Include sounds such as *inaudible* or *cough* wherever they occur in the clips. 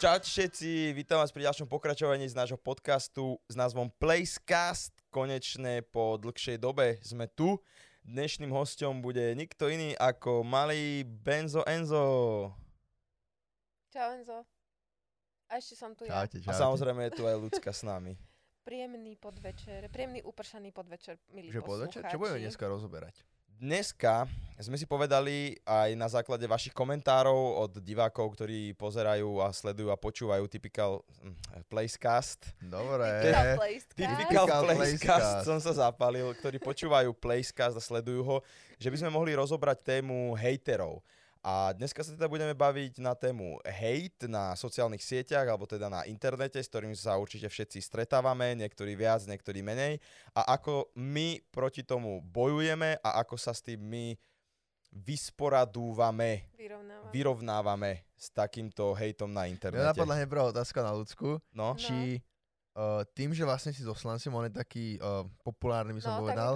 Čaute všetci, vítam vás pri ďalšom pokračovaní z nášho podcastu s názvom Placecast. Konečne po dlhšej dobe sme tu. Dnešným hostom bude nikto iný ako malý Benzo Enzo. Čau Enzo. A ešte som tu Čaute, A čaute. samozrejme je tu aj ľudská s nami. ja. Príjemný podvečer, príjemný upršaný podvečer, milí Že podvečer? Čo budeme dneska rozoberať? Dneska sme si povedali aj na základe vašich komentárov od divákov, ktorí pozerajú a sledujú a počúvajú typical hm, Placecast. Dobre. Typical Placecast. Typical som sa zapalil, ktorí počúvajú Placecast a sledujú ho, že by sme mohli rozobrať tému hejterov. A dneska sa teda budeme baviť na tému hate na sociálnych sieťach, alebo teda na internete, s ktorým sa určite všetci stretávame, niektorí viac, niektorí menej. A ako my proti tomu bojujeme a ako sa s tým my vysporadúvame, Vyrovnávam. vyrovnávame s takýmto hejtom na Mňa internete. napadla hneď prvá otázka na ľudsku. No, No. Či uh, tým, že vlastne si so Slancom, on je taký uh, populárny, by som no, povedal.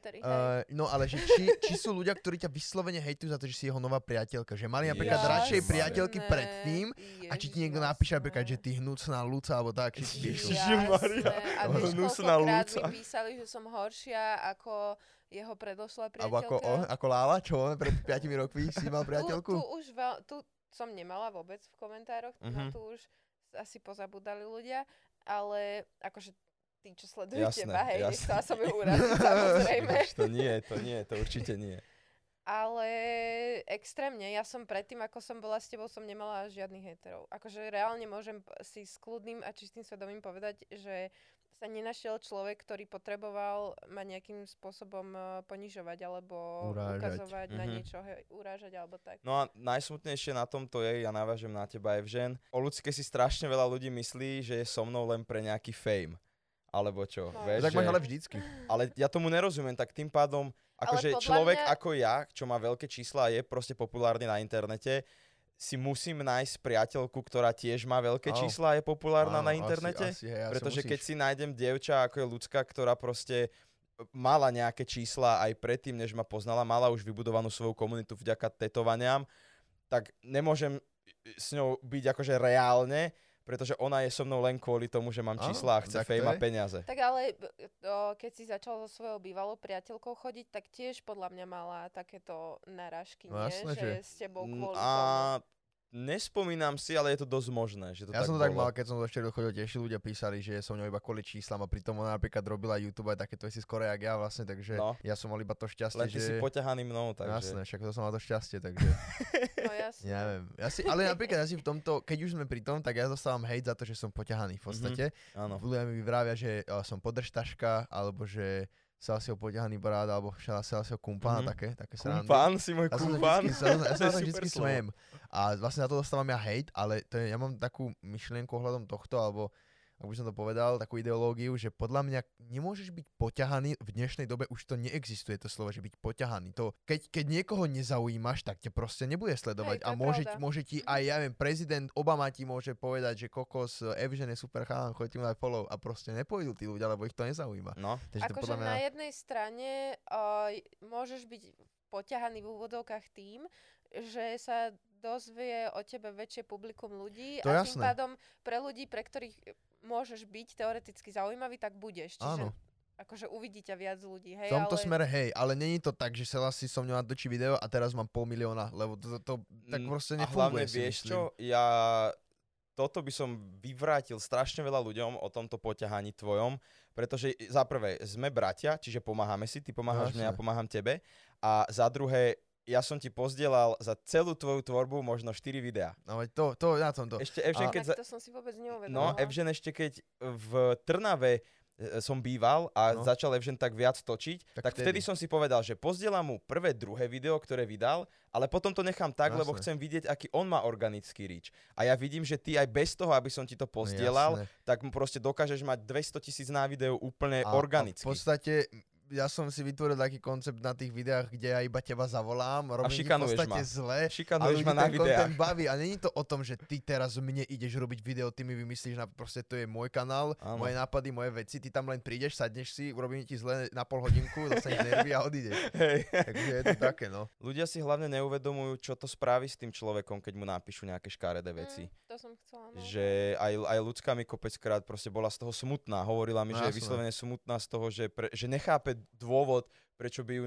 tak hej. Uh, no ale že či, či sú ľudia, ktorí ťa vyslovene hejtujú za to, že si jeho nová priateľka. Že mali napríklad Ježiš radšej priateľky Jasné, predtým a či ti niekto napíše napríklad, že ty hnusná ľúca alebo tak, či ti píšu. Ježiš. Maria. Jasné. A vieš, Hnusná koľkokrát ľúca. mi písali, že som horšia ako jeho predošlá Alebo ako, priateľka. o, ako Lála, čo pred 5 rokmi si mal priateľku? Tu, tu už veľ, tu som nemala vôbec v komentároch, no tu už asi pozabudali ľudia, ale akože tí, čo sledujú Jasné, teba, hej, jasné. nechcela som ju *laughs* uraziť, samozrejme. To nie, to nie, to určite nie. Ale extrémne, ja som predtým, ako som bola s tebou, som nemala žiadnych heterov. Akože reálne môžem si s kľudným a čistým svedomím povedať, že sa nenašiel človek, ktorý potreboval ma nejakým spôsobom eh, ponižovať alebo Urážať. ukazovať na Mhm. niečo, hej, urážať alebo tak. No a najsmutnejšie na tomto je, ja navážem na teba, Evžen, o ľudské si strašne veľa ľudí myslí, že je so mnou len pre nejaký fame. Alebo čo, No. vieš, Tak že... máš ale vždycky. ale ja tomu nerozumiem, tak tým pádom, akože človek mňa- ako ja, čo má veľké čísla a je proste populárny na internete, si musím nájsť priateľku, ktorá tiež má veľké Áno. čísla a je populárna Áno, na internete. asi, hej, asi Pretože keď si nájdem dievča, ako je ľudská, ktorá proste mala nejaké čísla aj predtým, než ma poznala, mala už vybudovanú svoju komunitu vďaka tetovaniam, tak nemôžem s ňou byť akože reálne, pretože ona je so mnou len kvôli tomu, že mám čísla a chce fame a peniaze. Tak ale o, keď si začal so svojou bývalou priateľkou chodiť, tak tiež podľa mňa mala takéto narážky, No nie? že že. s tebou Mm, kvôli A tomu. Nespomínam si, ale je to dosť možné, že to Ja tak som to tak bolo. mal, keď som do Štyril chodil, tiež ľudia písali, že som ňou iba kvôli číslam a pritom ona napríklad robila YouTube aj takéto veci skoro jak ja vlastne, takže No. ja som mal iba to šťastie, Len ty že... si poťahaný mnou, takže... Jasné, však to som mal to šťastie, takže *laughs* No jasne. ja neviem. Ja si, ale napríklad ja si v tomto, keď už sme pri tom, tak ja dostávam hejt za to, že som poťahaný v podstate. Áno. Ľudia mi vravia, že uh, som podržtaška, alebo že Salsio poťahaný brád, alebo Salsio kumpán, Mhm. mm-hmm. také, také srandy. Kumpán si môj Ja sa kumpán. *laughs* vždycky, ja, ja sa to super vždycky smejem. A vlastne na to dostávam ja hate, ale to je, ja mám takú myšlienku ohľadom tohto, alebo ak by som to povedal, takú ideológiu, že podľa mňa nemôžeš byť poťahaný, v dnešnej dobe už to neexistuje to slovo, že byť poťahaný. To, keď, keď niekoho nezaujímaš, tak ťa proste nebude sledovať. Hej, a môže, pravda. môže ti aj, ja viem, prezident Obama ti môže povedať, že kokos, Evžen je super chalan, choďte mu dať follow a proste nepôjdu tí ľudia, lebo ich to nezaujíma. No, Takže to Akože podľa mňa... na jednej strane uh, môžeš byť poťahaný v úvodovkách tým, že sa dozvie o tebe väčšie publikum ľudí To a tým jasné. pádom pre ľudí, pre ktorých môžeš byť teoreticky zaujímavý, tak budeš. Čiže Áno. akože uvidí ťa viac ľudí. Hej, V tomto ale... smere hej, ale není to tak, že sa si so mňou natočí video a teraz mám pol milióna, lebo to, to, to tak Mm, proste a nefunguje. hlavne si vieš myslím. čo, ja toto by som vyvrátil strašne veľa ľuďom o tomto poťahaní tvojom, pretože za prvé sme bratia, čiže pomáhame si, ty pomáhaš mne, ja Jasné. pomáham tebe a za druhé ja som ti pozdielal za celú tvoju tvorbu možno 4 videá. No veď to, to na tomto. Ešte Evžen, A- keď... Tak Za... to som si vôbec neuvedomila. No, Evžen ešte keď v Trnave e, som býval a No. začal Evžen tak viac točiť, tak, Tak vtedy. vtedy. som si povedal, že pozdielam mu prvé, druhé video, ktoré vydal, ale potom to nechám tak, lebo Jasné. chcem vidieť, aký on má organický reach. A ja vidím, že ty aj bez toho, aby som ti to pozdielal, No, tak mu proste dokážeš mať 200 tisíc na videu úplne A- organicky. A v podstate ja som si vytvoril taký koncept na tých videách, kde ja iba teba zavolám, robím ti v podstate ma. zle. A Šikanuješ ma na ten content videách. baví a není to o tom, že ty teraz mne ideš robiť video, ty mi vymyslíš, na, proste to je môj kanál, Áno. moje nápady, moje veci, ty tam len prídeš, sadneš si, urobím ti zle na pol hodinku, dostaneš nervy a odídeš. *laughs* Takže je to také, no. Ľudia si hlavne neuvedomujú, čo to spraví s tým človekom, keď mu napíšu nejaké škaredé veci. Mm, to som chcela. No. Že aj, aj ľudská mi kopeckrát proste bola z toho smutná. Hovorila mi, No že je jasné. vyslovene smutná z toho, že, pre, že nechápe dôvod, prečo by ju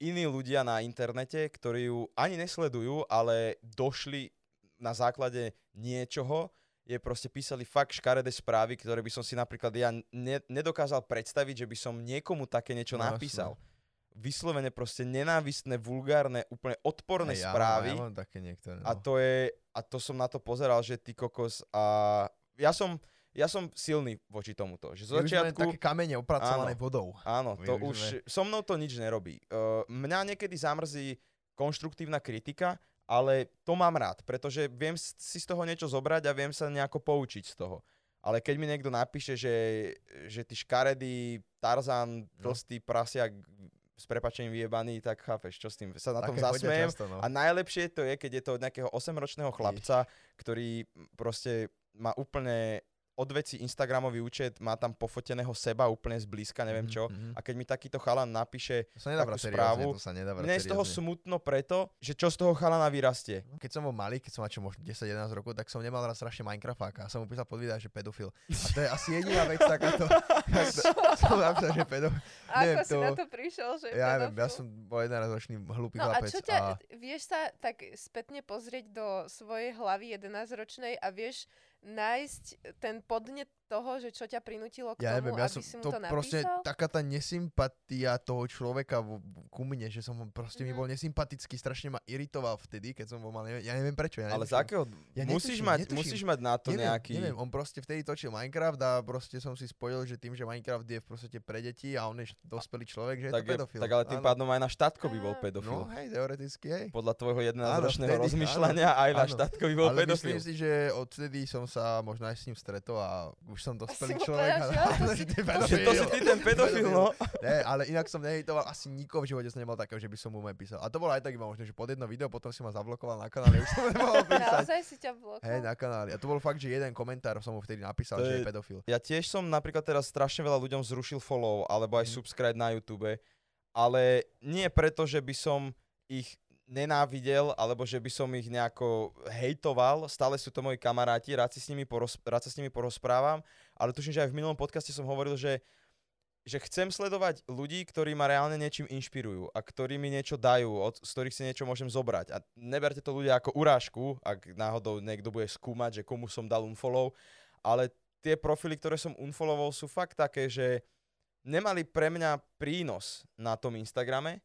iní ľudia na internete, ktorí ju ani nesledujú, ale došli na základe niečoho, je proste písali fakt škaredé správy, ktoré by som si napríklad ja ne, nedokázal predstaviť, že by som niekomu také niečo No napísal. Vyslovene proste nenávistné, vulgárne, úplne odporné áno, správy. Ja mám také niektoré, no. A to je, a to som na to pozeral, že ty kokos a ja som, ja som silný voči tomuto. Že zo My začiatku, také kamene opracované Áno. vodou. áno, my to už už, sme- so mnou to nič nerobí. Uh, mňa niekedy zamrzí konštruktívna kritika, ale to mám rád, pretože viem si z toho niečo zobrať a viem sa nejako poučiť z toho. Ale keď mi niekto napíše, že, že ty škaredý Tarzan, No. tlstý prasiak, s prepačením vyjebaný, tak chápeš, čo s tým, sa na tom Také chodia zasmejem. často, no. A najlepšie to je, keď je to od nejakého 8-ročného chlapca, ktorý proste má úplne od veci Instagramový účet, má tam pofoteného seba úplne zblízka, neviem Mhm, čo. mhm. A keď mi takýto chalan napíše, To sa nedá takú seriózne, správu, to sa nedá mne je z toho smutno preto, že čo z toho chalana vyrastie. Keď som bol malý, keď som mal čo možno 10-11 rokov, tak som nemal raz strašne Minecraftáka a som mu písal pod videa, že pedofil. A to je asi jediná vec takáto. *laughs* *laughs* som napísal, že pedofil. A neviem, ako si to- na to prišiel, že Ja neviem, ja som bol 11 ročný hlupý No a chlapec. čo ťa, a... vieš sa tak spätne pozrieť do svojej hlavy 11-ročnej a vieš nájsť ten podnet toho, že čo ťa prinútilo k Ja tomu, neviem, ja aby som, si mu to to, proste napísal? taká tá nesympatia toho človeka v, ku mne, že som proste mi Mhm. bol nesympatický, strašne ma iritoval vtedy, keď som bol malý. Ja neviem prečo, ja Ale netuším. z akého... Ja musíš, netuším, mať, netuším. musíš mať na to neviem, nejaký... Neviem, on proste vtedy točil Minecraft a proste som si spojil, že tým, že Minecraft je v podstate pre deti a on je dospelý človek, že je tak, to pedofil. tak ale tým Áno. pádom aj na štátko by bol pedofil. No hej, teoreticky hej. Podľa tvojho 11-ročného vtedy, rozmýšľania aj na áno. štátko by bol Ale pedofil. myslím si, že odtedy som sa možno aj s ním stretol a už som dospelý človek. povedal, a- že áno, to že si- ty to si ty ten pedofil, no. *laughs* Ne, ale inak som nehejtoval, asi nikoho v živote som nemal takého, že by som mu písal. A to bolo aj tak iba možno, že pod jedno video, potom si ma zablokoval na kanáli, už som *laughs* nemohol písať. Naozaj si ťa blokoval? Hej, na kanáli. A to bol fakt, že jeden komentár som mu vtedy napísal, To že je- je pedofil. Ja tiež som napríklad teraz strašne veľa ľuďom zrušil follow alebo aj Mhm. subscribe na YouTube, ale nie preto, že by som ich nenávidel, alebo že by som ich nejako hejtoval, stále sú to moji kamaráti, rád, si s nimi poroz, rád sa s nimi porozprávam, ale tuším, že aj v minulom podcaste som hovoril, že, že chcem sledovať ľudí, ktorí ma reálne niečím inšpirujú a ktorí mi niečo dajú, od, z ktorých si niečo môžem zobrať. A neberte to ľudia ako urážku, ak náhodou niekto bude skúmať, že komu som dal unfollow, ale tie profily, ktoré som unfollowoval, sú fakt také, že nemali pre mňa prínos na tom Instagrame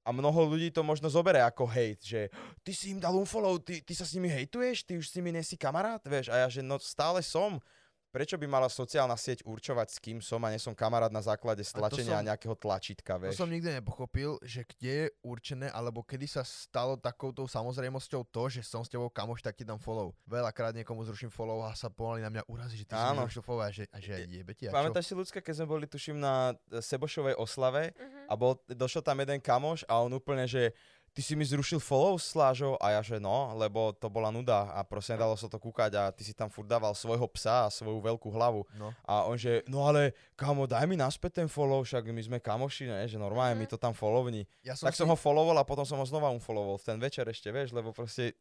a mnoho ľudí to možno zobere ako hate, že ty si im dal unfollow, ty, ty sa s nimi hejtuješ, ty už s nimi nesi kamarát, vieš, a ja, že no stále som. Prečo by mala sociálna sieť určovať, s kým som a nie som kamarát na základe stlačenia som- nejakého tlačítka, To vieš? som nikdy nepochopil, že kde je určené, alebo kedy sa stalo takoutou samozrejmosťou to, že som s tebou kamoš, tak ti dám follow. Veľakrát niekomu zruším follow a sa pomaly na mňa urazí, že ty si mi Áno. zrušil follow a že, a že jebe ti, a čo? Pamätáš si, ľudská, keď sme boli, tuším, na e, Sebošovej oslave Mhm. a bol, došiel tam jeden kamoš a on úplne, že ty si mi zrušil follow s Lážou a ja, že no, lebo to bola nuda a proste nedalo sa to kúkať a ty si tam furt dával svojho psa a svoju veľkú hlavu. No. A on že, no ale kamo, daj mi naspäť ten follow, však my sme kamoši, ne? že normálne mi Mhm. to tam followni. Ja som tak si... som ho followoval a potom som ho znova unfollowoval v ten večer ešte, vieš, lebo proste,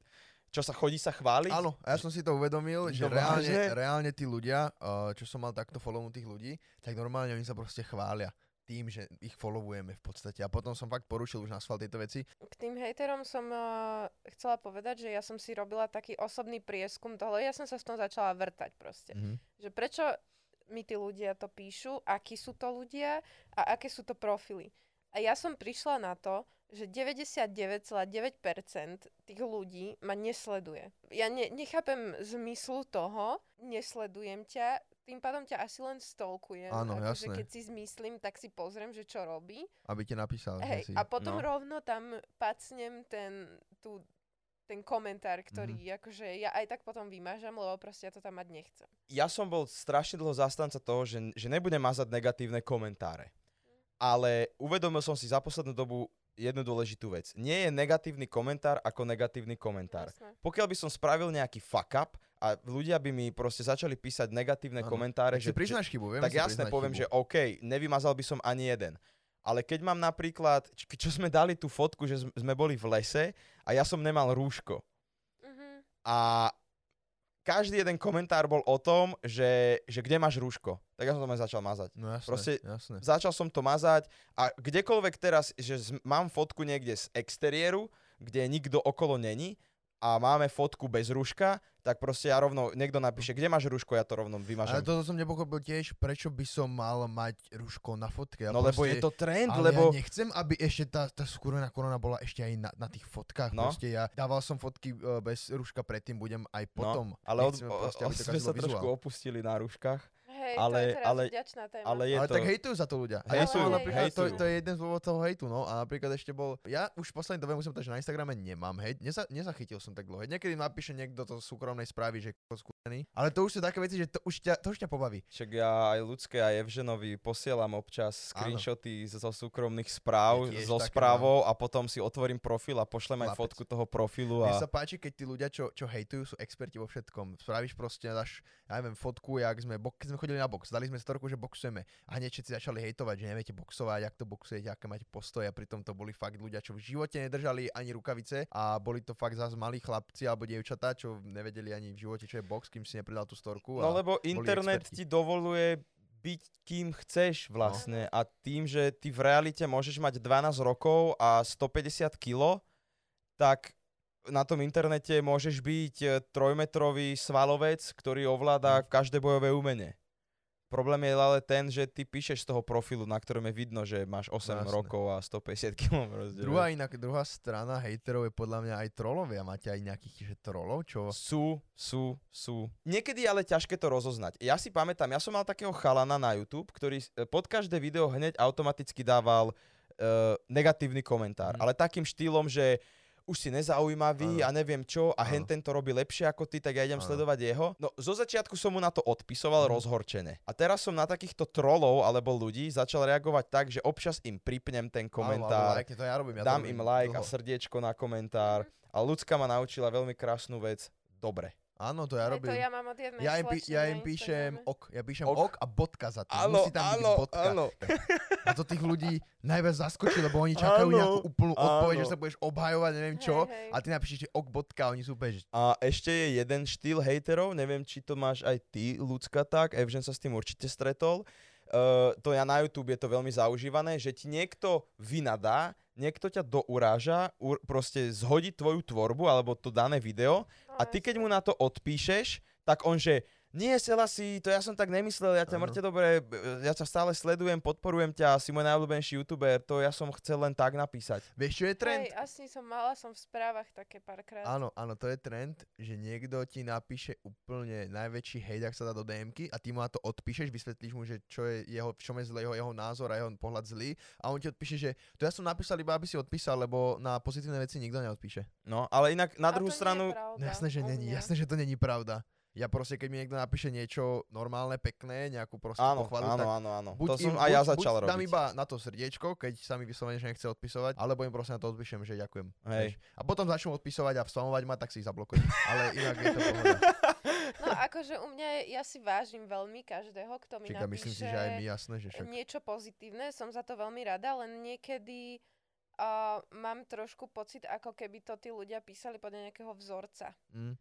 čo sa chodí sa chváliť? Áno, a ja som si to uvedomil, že To reálne, vážne? reálne tí ľudia, uh, čo som mal takto follownutých ľudí, tak normálne oni sa proste chvália tým, že ich followujeme v podstate. A potom som fakt porušil už na schvál tejto veci. K tým hejterom som uh, chcela povedať, že ja som si robila taký osobný prieskum toho, ja som sa s tom začala vrtať proste. Mhm. Že prečo mi tí ľudia to píšu, akí sú to ľudia a aké sú to profily. A ja som prišla na to, že 99,9% tých ľudí ma nesleduje. Ja ne, nechápem zmyslu toho, nesledujem ťa, tým pádom ťa asi len stolkujem. Áno, akože jasné. keď si zmyslím, tak si pozriem, že čo robí. Aby ti napísal. Hej, si. a potom No. rovno tam pacnem ten, tú, ten komentár, ktorý Mhm. akože ja aj tak potom vymážam, lebo proste ja to tam mať nechcem. ja som bol strašne dlho zastanca toho, že, že nebudem mazať negatívne komentáre. ale uvedomil som si za poslednú dobu jednu dôležitú vec. Nie je negatívny komentár ako negatívny komentár. Jasné. Pokiaľ by som spravil nejaký fuck up a ľudia by mi proste začali písať negatívne Áno. komentáre, Tak že, priznáš chybu, viem tak si jasne poviem, chybu. že OK, nevymazal by som ani jeden. Ale keď mám napríklad, čo sme dali tú fotku, že sme- boli v lese a ja som nemal rúško. Mhm. A každý jeden komentár bol o tom, že, že kde máš rúško. Tak ja som to aj začal mazať. No jasné, proste- jasné. Začal som to mazať a kdekoľvek teraz, že mám fotku niekde z exteriéru, kde nikto okolo není a máme fotku bez rúška, tak proste ja rovno, niekto napíše, kde máš rúško, ja to rovno Ale vymažem. toto som nepochopil tiež, prečo by som mal mať ruško na fotke. Ja no lebo je proste- to trend, ale lebo... ja nechcem, aby ešte tá, tá skurvená korona bola ešte aj na, na tých fotkách. No. Proste ja dával som fotky e, bez ruška predtým, budem aj No, potom. ale od, o, proste, o, to sme sa kazilo trošku vizuál. opustili na rúškach, Hej, Ale- to je teraz ale- vďačná téma. ale je ale to... tak hejtujú za to ľudia. A ja Hejtujú, som napríklad, to, hejtujú. to, je jeden z dôvodov toho hejtu, no. A napríklad ešte bol, ja už v poslednej dobe musím povedať, že na Instagrame nemám hejt, Neza, nezachytil som tak dlho. Niekedy napíše niekto do súkromnej správy, že. Ale to už sú také veci, že to už ťa, to už ťa pobaví. Však ja aj ľudské a Evženovi posielam občas screenshoty zo súkromných správ, Ja so správou a potom si otvorím profil a pošlem aj Chlapec. fotku toho profilu Mne a... sa páči, keď tí ľudia, čo, čo hejtujú, sú experti vo všetkom. Spravíš proste, dáš, ja neviem, fotku, jak sme, bo- keď sme chodili na box, dali sme storku, že boxujeme. A hneď všetci začali hejtovať, že neviete boxovať, jak to boxujete, aké máte postoje. A pritom to boli fakt ľudia, čo v živote nedržali ani rukavice a boli to fakt zase malí chlapci alebo dievčatá, čo nevedeli ani v živote, čo je box, kým si nepridal tú storku. No lebo internet experti. ti dovoluje byť kým chceš vlastne a tým, že ty v realite môžeš mať 12 rokov a 150 kg, tak na tom internete môžeš byť e, trojmetrový svalovec, ktorý ovláda každé bojové umenie. Problém je ale ten, že ty píšeš z toho profilu, na ktorom je vidno, že máš 8 Jasné. rokov a 150 kg rozdiel. Druhá, inak, druhá strana hejterov je podľa mňa aj trolovia. Máte aj nejakých že trolov, čo... Sú, sú, sú. Niekedy ale ťažké to rozoznať. Ja si pamätám, ja som mal takého chalana na YouTube, ktorý e, pod každé video hneď automaticky dával uh, negatívny komentár. Mhm. Ale takým štýlom, že už si nezaujímavý a neviem čo a Áno. hen ten to robí lepšie ako ty, tak ja idem sledovať jeho. No zo začiatku som mu na to odpisoval Mhm. rozhorčene. A teraz som na takýchto trolov alebo ľudí začal reagovať tak, že občas im pripnem ten komentár. Áno, alebo like, to ja robím. Ja dám to robím im like a srdiečko na komentár. A ľudská ma naučila veľmi krásnu vec. Dobre. Áno, to ja Aj robím. to ja mám od jednej Ja im, pí- ja im píšem ok, ja píšem Ok. ok, a bodka za to. Áno, Musí tam byť áno, bodka. áno. *laughs* A to tých ľudí najviac zaskočí, lebo oni čakajú Áno, nejakú úplnú odpoveď, áno. že sa budeš obhajovať, neviem čo. Hej, hej. A ty napíšeš, že ok, bodka, a oni sú že A ešte je jeden štýl hejterov, neviem, či to máš aj ty, ľudská tak, Evžen sa s tým určite stretol. Uh, to ja na YouTube je to veľmi zaužívané, že ti niekto vynadá, niekto ťa douráža, ur, proste zhodí tvoju tvorbu alebo to dané video a ty keď mu na to odpíšeš, tak on že nie, Selasi, to ja som tak nemyslel, ja ťa Áno. mŕte dobre, ja ťa stále sledujem, podporujem ťa, si môj najobľúbenejší youtuber, to ja som chcel len tak napísať. vieš, čo je trend? Hej, asi som mala som v správach také párkrát. Áno, áno, to je trend, že niekto ti napíše úplne najväčší hejt, ak sa dá do DMky a ty mu na to odpíšeš, vysvetlíš mu, že čo je jeho, v čom je zle jeho, jeho názor a jeho pohľad zlý a on ti odpíše, že to ja som napísal iba, aby si odpísal, lebo na pozitívne veci nikto neodpíše. No, ale inak na A druhú stranu, No jasné, že není, jasné, že to není pravda. Ja proste, keď mi niekto napíše niečo normálne, pekné, nejakú proste áno, pochvalu, áno, tak áno, áno, buď to som im, aj ja začal buď robiť. dám iba na to srdiečko, keď sa mi vyslovene, že nechce odpisovať, alebo im proste na to odpíšem, že ďakujem. Hej. A potom začnú odpisovať a spamovať ma, tak si ich zablokujem. Ale inak je to pohoda. No akože u mňa, je- ja si vážim veľmi každého, kto mi Čaká, napíše myslím si, že aj my jasné, že však. niečo pozitívne, som za to veľmi rada, len niekedy uh, mám trošku pocit, ako keby to tí ľudia písali podľa nejakého vzorca. Mm.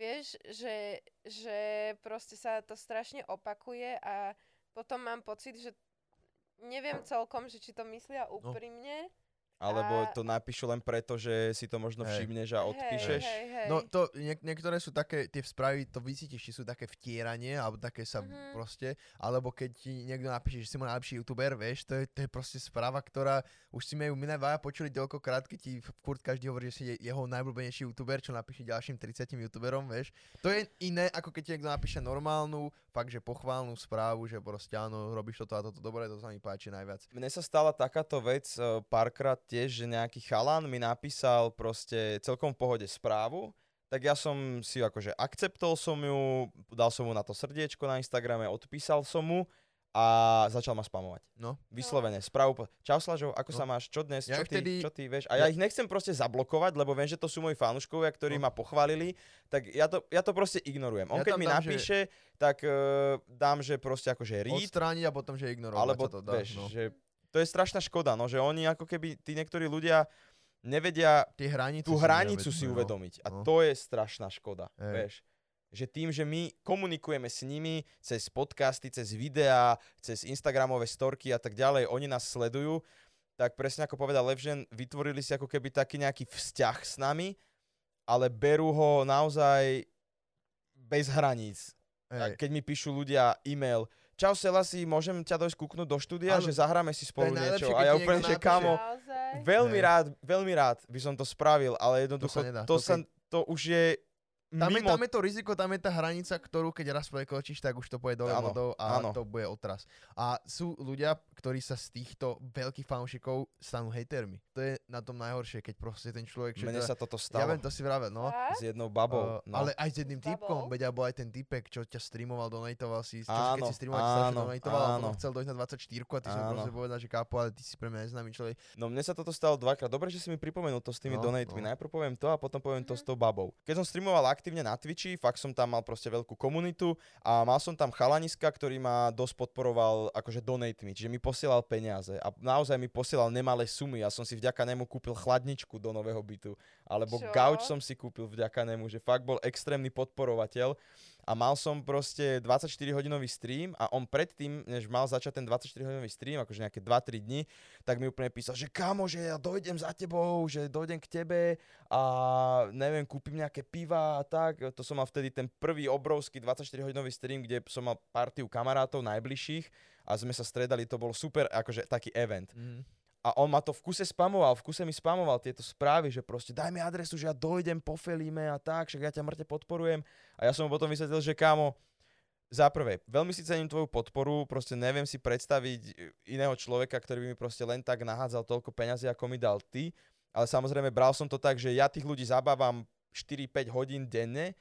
Vieš, že, že proste sa to strašne opakuje a potom mám pocit, že neviem celkom, že či to myslia No. Alebo A- to napíšu len preto, že si to možno Hej. všimneš a odpíšeš. Hej, hej, hej. No to, niek- niektoré sú také, tie správy, to vycítiš, či sú také vtieranie, alebo také sa Mhm. proste, alebo keď ti niekto napíše, že si môj najlepší youtuber, vieš, to je, to je proste správa, ktorá už si majú my najvaja počuli toľkokrát, keď ti furt každý hovorí, že si je jeho najblúbenejší youtuber, čo napíše ďalším 30 youtuberom, vieš. To je iné, ako keď ti niekto napíše normálnu, fakt, že pochválnu správu, že proste áno, robíš toto a toto dobre, to sa mi páči najviac. Mne sa stala takáto vec e, párkrát tiež, že nejaký chalan mi napísal proste celkom v pohode správu, tak ja som si akože akceptol som ju, dal som mu na to srdiečko na Instagrame, odpísal som mu a začal ma spamovať. No. Vyslovene, správu. po- Čau Slažo, ako No. sa máš, čo dnes, Ja čo, ty, vtedy- čo ty, vieš. A ja ich nechcem proste zablokovať, lebo viem, že to sú moji fanúškovia, ktorí No. ma pochválili, tak ja to, ja to proste ignorujem. On Ja keď mi dám, že- napíše, tak uh, dám, že proste akože read, Odstrániť a potom, že ignorovať alebo to dá. vieš, no. že to je strašná škoda, no, že oni ako keby, tí niektorí ľudia nevedia Tie hranice tú hranicu si no. uvedomiť. A No. to je strašná škoda, Hej. vieš. Že tým, že my komunikujeme s nimi cez podcasty, cez videá, cez Instagramové storky a tak ďalej, oni nás sledujú, tak presne ako povedal Levžen, vytvorili si ako keby taký nejaký vzťah s nami, ale berú ho naozaj bez hraníc. Hej. keď mi píšu ľudia e-mail, čau Selasi, môžem ťa dojsť kúknúť do štúdia, Áno. že zahráme si spolu niečo. A ja úplne, že kamo, veľmi Hej. rád, veľmi rád by som to spravil, ale jednoducho nedá. to, To sa, to už je Tam je, mimo... tam je to riziko, tam je tá hranica, ktorú keď raz prekročíš, tak už to pôjde dole Áno, vodou a áno. to bude otras. A sú ľudia, ktorí sa z týchto veľkých fanúšikov stanú hejtermi. To je na tom najhoršie, keď proste ten človek... že Mne teda- sa toto Ja stalo viem, to si vravel, no. S jednou babou. Uh, no. Ale aj s jedným typkom, veď alebo aj ten typek, čo ťa streamoval, donatoval si, čo Áno, keď si streamoval, ti strašne áno, donatoval, áno. potom chcel dojsť na 24 a ty som Áno. proste povedal, že kápo, ale ty si pre mňa neznámy človek. No mne sa toto stalo dvakrát. Dobre, že si mi pripomenul to s tými No, donatmi. no. Najprv poviem to a potom poviem to Mhm. s tou babou. Keď som streamoval aktívne na Twitchi, fakt som tam mal proste veľkú komunitu a mal som tam chalaniska, ktorý ma dosť podporoval akože donatmi, čiže mi posielal peniaze a naozaj mi posielal nemalé sumy. Ja som si vďaka nemu kúpil chladničku do nového bytu. Alebo Čo? gauč som si kúpil vďaka nemu, že fakt bol extrémny podporovateľ a mal som proste 24-hodinový stream a on predtým, než mal začať ten 24-hodinový stream, akože nejaké 2-3 dní, tak mi úplne písal, že kamo, že ja dojdem za tebou, že dojdem k tebe a neviem, kúpim nejaké piva a tak. To som mal vtedy ten prvý obrovský 24-hodinový stream, kde som mal partiu kamarátov najbližších a sme sa stredali, to bol super, akože taký event. Mm. A on ma to v kuse spamoval, v kuse mi spamoval tieto správy, že proste daj mi adresu, že ja dojdem, pofelíme a tak, však ja ťa mŕte podporujem. A ja som mu potom vysvetlil, že kámo, za prvé, veľmi si cením tvoju podporu, proste neviem si predstaviť e, iného človeka, ktorý by mi proste len tak nahádzal toľko peňazí, ako mi dal ty. Ale samozrejme, bral som to tak, že ja tých ľudí zabávam 4-5 hodín denne,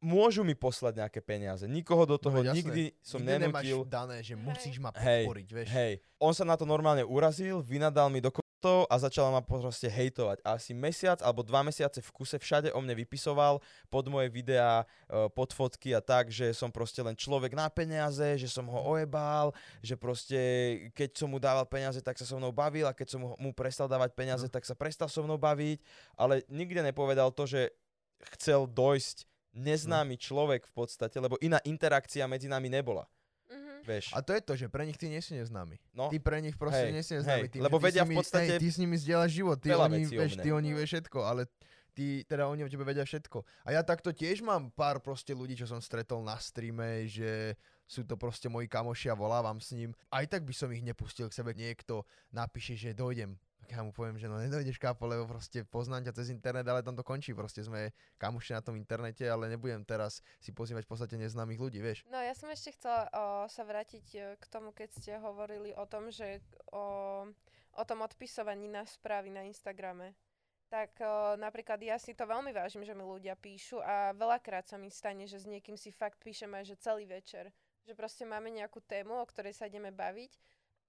môžu mi poslať nejaké peniaze. Nikoho do toho No, jasné. nikdy som Nikdy nemáš nenútil. dané, že musíš ma Hej, podporiť, vieš. Hej, on sa na to normálne urazil, vynadal mi do kotov a začal ma proste hejtovať. A asi mesiac alebo dva mesiace v kuse všade o mne vypisoval pod moje videá, e, pod fotky a tak, že som proste len človek na peniaze, že som ho ojebal, že proste keď som mu dával peniaze, tak sa so mnou bavil a keď som mu- mu prestal dávať peniaze, No. tak sa prestal so mnou baviť, ale nikde nepovedal to, že chcel dojsť neznámy človek v podstate, lebo iná interakcia medzi nami nebola. Mhm. Vieš. A to je to, že pre nich ty nie si neznámy. no, Ty pre nich proste Hej, nie si neznámy. hej, Tým, lebo ty vedia v nimi, podstate hej, ty s nimi zdieľaš život, ty oni, o vieš, ty oni vie všetko, ale ty, teda oni o tebe vedia všetko. A ja takto tiež mám pár proste ľudí, čo som stretol na streame, že sú to proste moji kamoši a volávam s ním. Aj tak by som ich nepustil k sebe. Niekto napíše, že dojdem. Ja mu poviem, že no nedojdeš kápo, lebo proste poznám ťa cez internet, ale tam to končí. Proste sme kamoši na tom internete, ale nebudem teraz si pozývať v podstate neznámych ľudí, vieš. No ja som ešte chcela o, sa vrátiť e, k tomu, keď ste hovorili o tom, že o, o tom odpisovaní na správy na Instagrame. Tak o, napríklad ja si to veľmi vážim, že mi ľudia píšu a veľakrát sa mi stane, že s niekým si fakt píšem aj že celý večer. Že proste máme nejakú tému, o ktorej sa ideme baviť,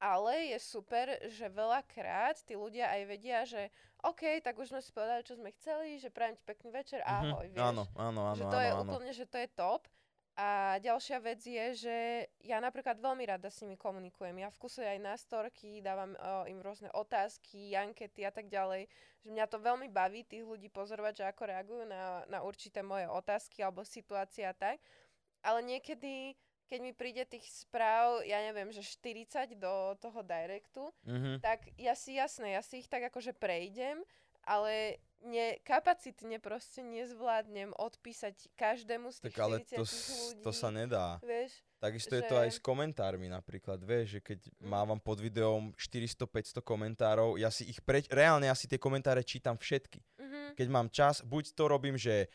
ale je super, že veľakrát tí ľudia aj vedia, že OK, tak už sme si povedali, čo sme chceli, že prajem ti pekný večer, ahoj, Mhm, vieš Áno, áno, áno, že to áno, je áno. úplne, že to je top. A ďalšia vec je, že ja napríklad veľmi rada s nimi komunikujem. Ja v kuse aj na storky, dávam uh, im rôzne otázky, ankety a tak ďalej. Že mňa to veľmi baví tých ľudí pozorovať, že ako reagujú na, na určité moje otázky alebo situácie a tak. Ale niekedy, keď mi príde tých správ, ja neviem, že 40 do toho directu, Mhm. tak ja si jasné, ja si ich tak akože prejdem, ale ne, kapacitne proste nezvládnem odpísať každému z tých Tak ale 40 to, ľudí. to sa nedá. Vieš, Takisto je to že- aj s komentármi napríklad, vieš, že keď Mm. mávam pod videom 400-500 komentárov, ja si ich preč, reálne ja si tie komentáre čítam všetky. mhm, Keď mám čas, buď to robím, že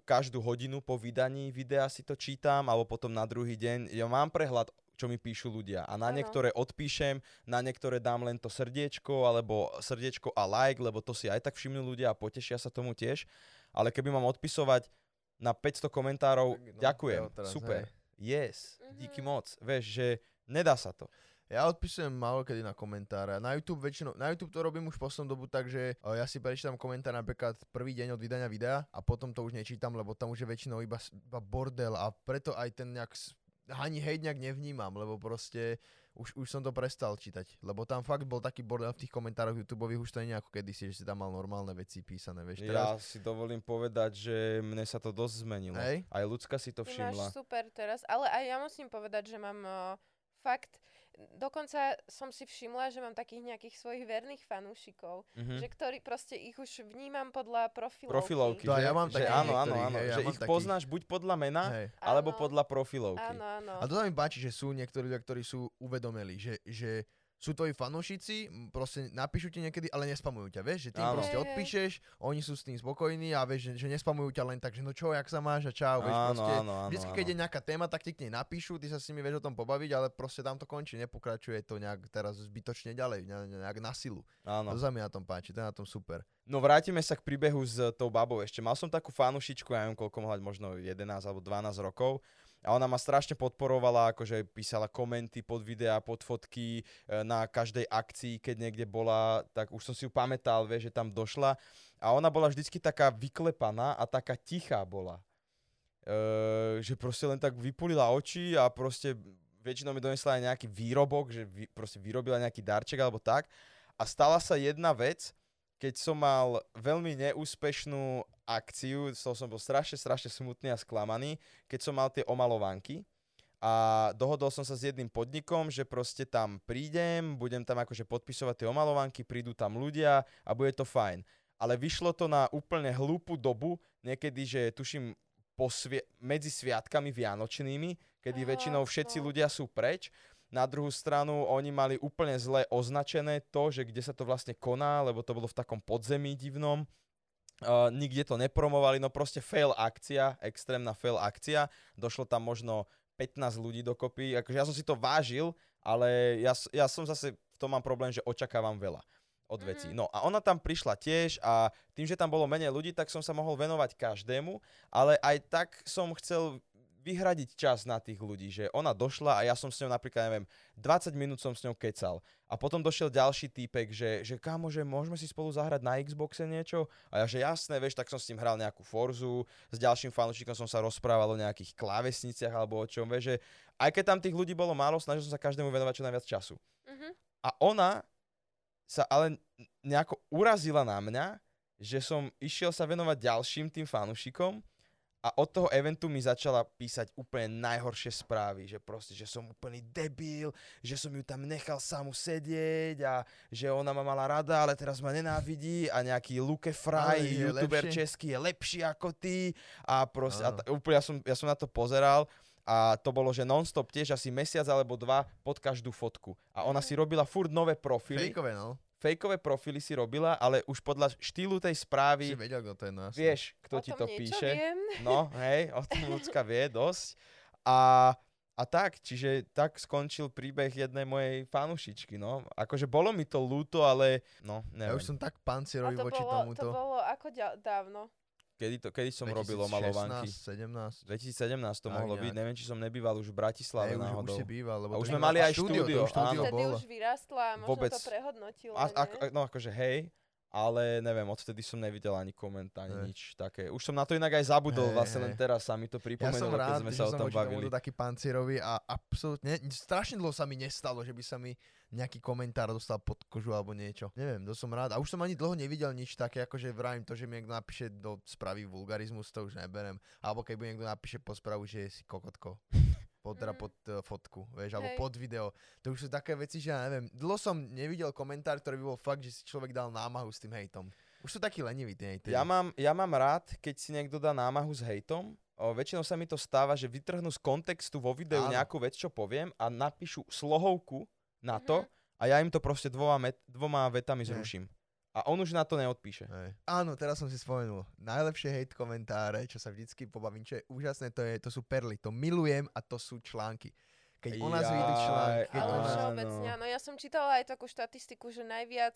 každú hodinu po vydaní videa si to čítam, alebo potom na druhý deň. Ja mám prehľad, čo mi píšu ľudia. A na Áno. niektoré odpíšem, na niektoré dám len to srdiečko, alebo srdiečko a like, lebo to si aj tak všimnú ľudia a potešia sa tomu tiež. Ale keby mám odpisovať na 500 komentárov, Tak, no, ďakujem, odteraz, super. hej. yes, Mhm. díky moc. Vieš, že nedá sa to. Ja odpisujem málo kedy na komentáre. Na YouTube väčšinou, na YouTube to robím už poslednú dobu tak, že o, ja si prečítam komentár napríklad prvý deň od vydania videa a potom to už nečítam, lebo tam už je väčšinou iba, iba bordel a preto aj ten nejak ani hejt nejak nevnímam, lebo proste už, už som to prestal čítať, lebo tam fakt bol taký bordel v tých komentároch YouTubeových, už to nie je ako kedysi, že si tam mal normálne veci písané, vieš. Ja Teraz, si dovolím povedať, že mne sa to dosť zmenilo. Hej. Aj ľudská si to Ty všimla. máš super teraz, ale aj ja musím povedať, že mám uh, fakt, dokonca som si všimla, že mám takých nejakých svojich verných fanúšikov, Mhm. že ktorí proste ich už vnímam podľa profilovky. Profilovky, aj že, ja mám že takých áno, áno, áno, hej, ja že mám ich takých. poznáš buď podľa mena, hej. alebo Áno. podľa profilovky. Áno, áno. A to sa mi páči, že sú niektorí ľudia, ktorí sú uvedomeli, že, že sú tvoji fanúšici, proste napíšu ti niekedy, ale nespamujú ťa, vieš, že ty im proste odpíšeš, oni sú s tým spokojní a vieš, že, že nespamujú ťa len tak, že no čo, jak sa máš a čau, vieš, Áno, proste. áno, áno, Vždycky, áno. keď je nejaká téma, tak ti k nej napíšu, ty sa s nimi vieš o tom pobaviť, ale proste tam to končí, nepokračuje to nejak teraz zbytočne ďalej, ne- nejak na silu. áno. To sa mi na tom páči, to je na tom super. No vrátime sa k príbehu s tou babou ešte. Mal som takú fanušičku, ja neviem koľko mohla, možno 11 alebo 12 rokov. A ona ma strašne podporovala, akože písala komenty pod videá, pod fotky, e, na každej akcii, keď niekde bola, tak už som si ju pamätal, vieš, že tam došla. A ona bola vždycky taká vyklepaná a taká tichá bola. E, že proste len tak vypulila oči a proste väčšinou mi donesla aj nejaký výrobok, že vy, proste vyrobila nejaký darček alebo tak. A stala sa jedna vec, keď som mal veľmi neúspešnú akciu, z toho som bol strašne, strašne smutný a sklamaný, keď som mal tie omalovanky a dohodol som sa s jedným podnikom, že proste tam prídem, budem tam akože podpisovať tie omalovanky, prídu tam ľudia a bude to fajn. Ale vyšlo to na úplne hlúpu dobu, niekedy, že tuším po svie- medzi sviatkami vianočnými, kedy väčšinou všetci no. ľudia sú preč. Na druhú stranu oni mali úplne zle označené to, že kde sa to vlastne koná, lebo to bolo v takom podzemí divnom. Uh, nikde to nepromovali, no proste fail akcia, extrémna fail akcia. Došlo tam možno 15 ľudí dokopy. Akože ja som si to vážil, ale ja, ja som zase v tom mám problém, že očakávam veľa od vecí. Mhm. No a ona tam prišla tiež a tým, že tam bolo menej ľudí, tak som sa mohol venovať každému, ale aj tak som chcel vyhradiť čas na tých ľudí, že ona došla a ja som s ňou napríklad, neviem, 20 minút som s ňou kecal. A potom došiel ďalší týpek, že, že kámo, že môžeme si spolu zahrať na Xboxe niečo? A ja, že jasné, vieš, tak som s ním hral nejakú Forzu, s ďalším fanúšikom som sa rozprával o nejakých klávesniciach alebo o čom, vieš, že aj keď tam tých ľudí bolo málo, snažil som sa každému venovať čo najviac času. Mhm. A ona sa ale nejako urazila na mňa, že som išiel sa venovať ďalším tým fanúšikom a od toho eventu mi začala písať úplne najhoršie správy, že proste, že som úplný debil, že som ju tam nechal samu sedieť a že ona ma mala rada, ale teraz ma nenávidí a nejaký Luke Fry, youtuber lepšie. český, je lepší ako ty a proste, a t- úplne ja som, ja som na to pozeral a to bolo, že non-stop tiež asi mesiac alebo dva pod každú fotku. A ona si robila furt nové profily Fejkové, no. Fejkové profily si robila, ale už podľa štýlu tej Si správy vedel, kto to je, jasne. vieš, kto O ti to píše. Viem. No, hej, o tom *laughs* ľudská vie dosť. A, a tak, čiže tak skončil príbeh jednej mojej fanušičky, no. Akože bolo mi to ľúto, ale no, Ja neviem. už som tak pancierový to voči bolo, tomuto. to bolo ako ďa- dávno. Kedy, to, kedy som robil omalovanky? 17. 2017 to Tak mohlo byť, nejak. neviem, či som nebýval už v Bratislave Ne, už, už náhodou. si býval, lebo A už sme mali aj štúdio, štúdio, to už štúdio áno. Vtedy už vyrástla a možno Vôbec. to prehodnotila, A, a, nie? no akože hej, ale neviem, odvtedy som nevidel ani koment, ani Hej. nič také. Už som na to inak aj zabudol, Hej, vlastne len teraz sa mi to Ja pripomenulo, rád, keď sme sa o tom bavili. tomuto taký pancierový a absolútne, strašne dlho sa mi nestalo, že by sa mi nejaký komentár dostal pod kožu alebo niečo. Neviem, to som rád. A už som ani dlho nevidel nič také, ako že vravím to, že mi niekto napíše do správy vulgarizmus, to už neberem. Alebo keď mi niekto napíše pod správu, že si kokotko. Pod, teda Mhm. pod uh, fotku, vieš, alebo Hej. pod video. To už sú také veci, že ja neviem. Dlho som nevidel komentár, ktorý by bol fakt, že si človek dal námahu s tým hejtom. Už sú takí leniví tí hejteri. Ja mám, ja mám rád, keď si niekto dá námahu s hejtom. O, väčšinou sa mi to stáva, že vytrhnú z kontextu vo videu Áno. nejakú vec, čo poviem a napíšu slohovku na to Mhm. a ja im to proste dvoma, met, dvoma vetami zruším. A on už na to neodpíše. Hej. Áno, teraz som si spomenul. Najlepšie hate komentáre, čo sa vždycky pobavím, čo je úžasné, to, je, to sú perly. To milujem a to sú články. Keď o nás vyjdu články, Ale o nás... všeobecne, áno. Ja som čítala aj takú štatistiku, že najviac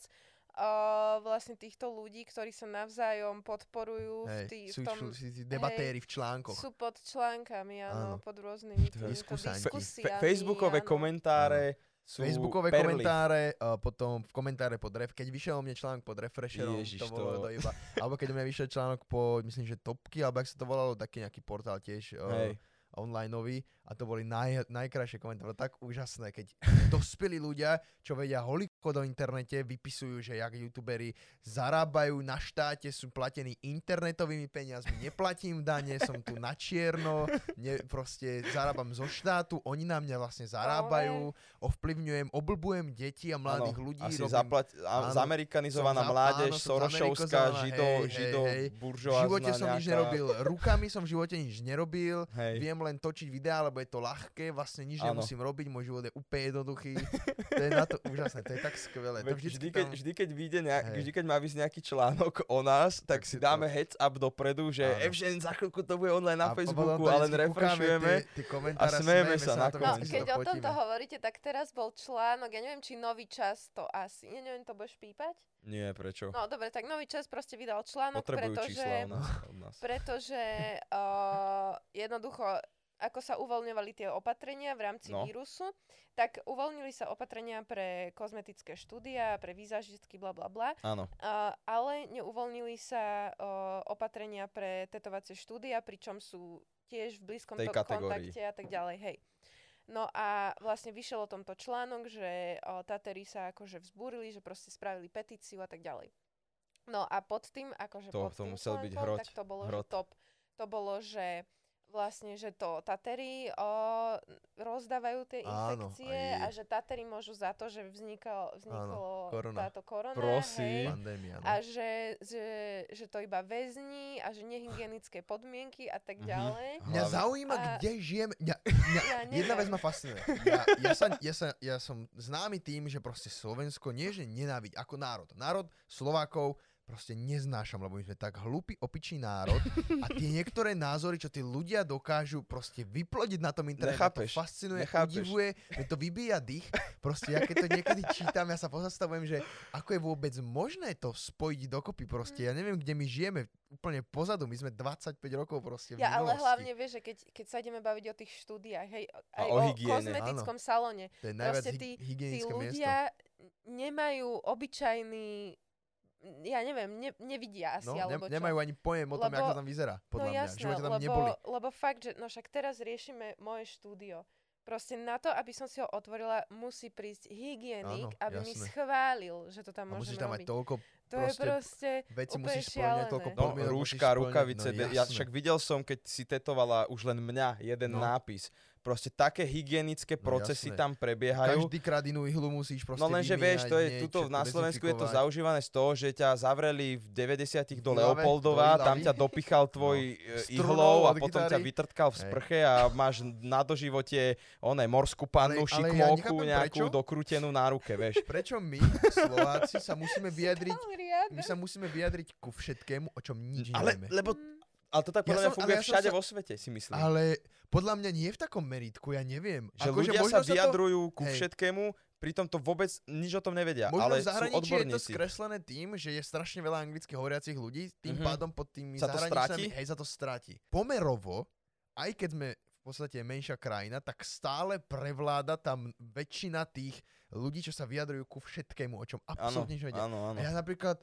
uh, vlastne týchto ľudí, ktorí sa navzájom podporujú v, Hej, tý, sú, v tom... sú, debatéri v článkoch. Sú pod článkami, áno, Áno. pod rôznymi týmito skúsanti. Fe- diskusiami. Facebookové áno. komentáre sú Facebookové perly. komentáre, uh, potom v komentáre pod ref, keď vyšiel mne článok pod refresherom, Ježiš, to bolo to- to... iba, alebo keď mne vyšiel článok po, myslím, že topky, alebo ak sa to volalo, taký nejaký portál tiež uh, Hej. onlineový a to boli naj, najkrajšie komentáre, tak úžasné, keď dospelí ľudia, čo vedia holiko do internete, vypisujú, že jak youtuberi zarábajú na štáte, sú platení internetovými peniazmi, neplatím dane, som tu na čierno, ne, proste zarábam zo štátu, oni na mňa vlastne zarábajú, ovplyvňujem, oblbujem deti a mladých Áno, ľudí. Asi robím- zaplať, a, áno, zamerikanizovaná za- mládež, áno, Sorošovská, žido, hej, hej, žido, hej. v buržoázna živote som nič nejaká- nerobil, rukami som v živote nič nerobil, Hej. viem len točiť videá, lebo je to ľahké, vlastne nič Áno. nemusím robiť, môj život je úplne jednoduchý. to je na to úžasné, to je tak skvelé. To Veď vždycky vždy, keď, tam... vždy, keď vyjde nejak, vždy, keď má vysť nejaký článok o nás, tak, Tak si si to- dáme heads up dopredu, že. Evžen, za chvíľku to bude online na a Facebooku, to a len vždycky kúkame refreshujeme. A smejeme sa na nakoniec. to, No, keď to o tomto hovoríte, tak teraz bol článok, ja neviem, či nový čas to asi, ja neviem, to budeš pípať? Nie, prečo? No dobre, tak nový čas proste vydal článok, Potrebujú pretože, čísla nás. Od nás. pretože uh, *laughs* jednoducho, ako sa uvoľňovali tie opatrenia v rámci No. vírusu, tak uvoľnili sa opatrenia pre kozmetické štúdia, pre výzažistky, bla bla bla, Áno, uh, ale neuvoľnili sa uh, opatrenia pre tetovacie štúdia, pričom sú tiež v blízkom to- kategórii. kontakte a tak ďalej, hej. No a vlastne vyšiel o tomto článok, že o, Tatery sa akože vzbúrili, že proste spravili petíciu a tak ďalej. No a pod tým, akože To- pod to tým musel byť článkom, hroť, tak to bolo, hrot. že top. To bolo, že vlastne, že to Tatery o, rozdávajú tie Áno, infekcie aj- a že Tatery môžu za to, že vzniklo, vzniklo korona. táto korona. Prosím. Hej, Pandémia, no. a že, že, že to iba väzni a že nehygienické podmienky a tak Mhm. ďalej. Mňa Hlavne- zaujíma, A- kde žijem. Mňa, mňa, Ja jedna vec ma fascinuje. Ja, ja, sa, ja, sa, ja som známy tým, že proste Slovensko nie, že nenávidí ako národ. Národ Slovákov proste neznášam, lebo my sme tak hlupý, opičný národ a tie niektoré názory, čo tí ľudia dokážu proste vyplodiť na tom internete, to fascinuje, nechápeš. udivuje, mne to vybíja dých. Proste ja keď to niekedy čítam, ja sa pozastavujem, že ako je vôbec možné to spojiť dokopy proste. Ja neviem, kde my žijeme, úplne pozadu, my sme 25 rokov proste v Ja ale minulosti. hlavne vieš, že keď, keď sa ideme baviť o tých štúdiách, hej, A aj o o, hygiene. kozmetickom salóne, To je najviac proste tí, tí hygienické miesto. ľudia nemajú obyčajný, ja neviem, ne, nevidia asi, No, ne, alebo čo. nemajú ani pojem o tom, Lebo- ako to tam vyzerá, podľa no mňa. jasné, tam lebo, neboli. lebo fakt, že no však teraz riešime moje štúdio. Proste na to, aby som si ho otvorila, musí prísť hygienik, Áno, aby mi jasné. schválil, že to tam A musíš môžeme tam mať toľko to je proste veci úplne musíš splňať, toľko. No, rúška, rukavice, no, ja však videl som, keď si tetovala už len mňa, jeden No. nápis. Proste také hygienické No, procesy jasné. tam prebiehajú. Každý krát inú ihlu musíš proste No lenže vieš, to je, tuto na Slovensku je to zaužívané z toho, že ťa zavreli v 90 do Leopoldova, do tam ťa dopichal *laughs* tvoj No. no. Strunov ihlou a potom ťa gitary. vytrtkal v sprche a máš na doživote oné morskú pannu, Ale- ale ja nejakú prečo. dokrútenú na ruke, vieš. *laughs* Prečo my, Slováci, sa musíme *laughs* vyjadriť my sa musíme vyjadriť ku všetkému, o čom nič Ale, nevieme. lebo, ale to tak Ja podľa mňa som- ale funguje ja všade sa- vo svete, si myslím. Ale podľa mňa nie v takom meritku, ja neviem. Že Akože ľudia možno sa vyjadrujú ku hej. všetkému, pritom to vôbec nič o tom nevedia, Možno ale v zahraničí je to skreslené tým, že je strašne veľa anglicky hovoriacich ľudí, tým Mhm. pádom pod tými Sa to zahraničnými, hej, sa to stráti. Pomerovo, aj keď sme v podstate menšia krajina, tak stále prevláda tam väčšina tých ľudí, čo sa vyjadrujú ku všetkému, o čom absolútne nič nevedia. áno, áno. A ja napríklad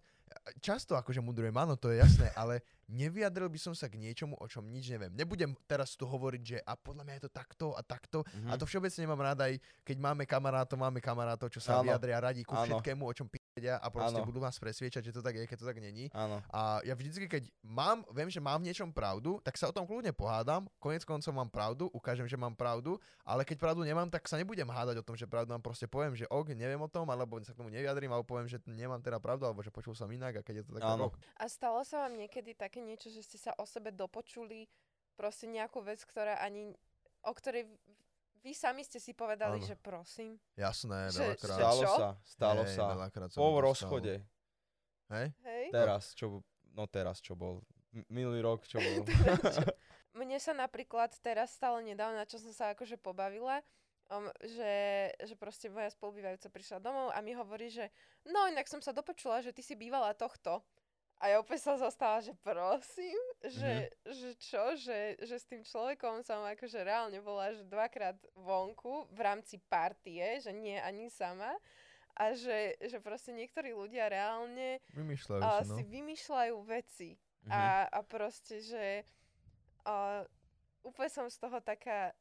často akože mudrujem, áno, to je jasné, ale nevyjadril by som sa k niečomu, o čom nič neviem. Nebudem teraz tu hovoriť, že a podľa mňa je to takto a takto. Mhm. A to všeobecne mám rád aj, keď máme kamarátov, máme kamarátov, čo sa Áno. vyjadria radi ku Áno. všetkému, o čom vedia a proste Áno. budú vás presviečať, že to tak je, keď to tak není. Áno. A ja vždycky, keď mám, viem, že mám v niečom pravdu, tak sa o tom kľudne pohádam. Konec koncov mám pravdu, ukážem, že mám pravdu, ale keď pravdu nemám, tak sa nebudem hádať o tom, že pravdu mám. Proste poviem, že ok, neviem o tom, alebo sa k tomu nevyjadrím, alebo poviem, že nemám teda pravdu, alebo že počul som inak a keď je to tak, tak Áno. ok. A stalo sa vám niekedy také niečo, že ste sa o sebe dopočuli proste nejakú vec, ktorá ani, o ktorej vy sami ste si povedali, Áno. že prosím. Jasné, Že- veľakrát. Stalo čo? sa, stalo Hej, sa. veľakrát sa Po rozchode. Hej? Hej? Teraz, čo, no teraz, čo bol. M- Minulý rok, čo *laughs* bol. Mne sa napríklad teraz stalo nedávno, na čo som sa akože pobavila, um, že, že proste moja spolubývajúca prišla domov a mi hovorí, že no inak som sa dopočula, že ty si bývala tohto. A ja opäť som zostala, že prosím, že, Mhm. že čo, že, že s tým človekom som akože reálne bola, že dvakrát vonku v rámci partie, že nie ani sama. A že, že proste niektorí ľudia reálne Vymýšľajú a si, no. si vymýšľajú veci. Mhm. A, a proste, že a, úplne som z toho taká,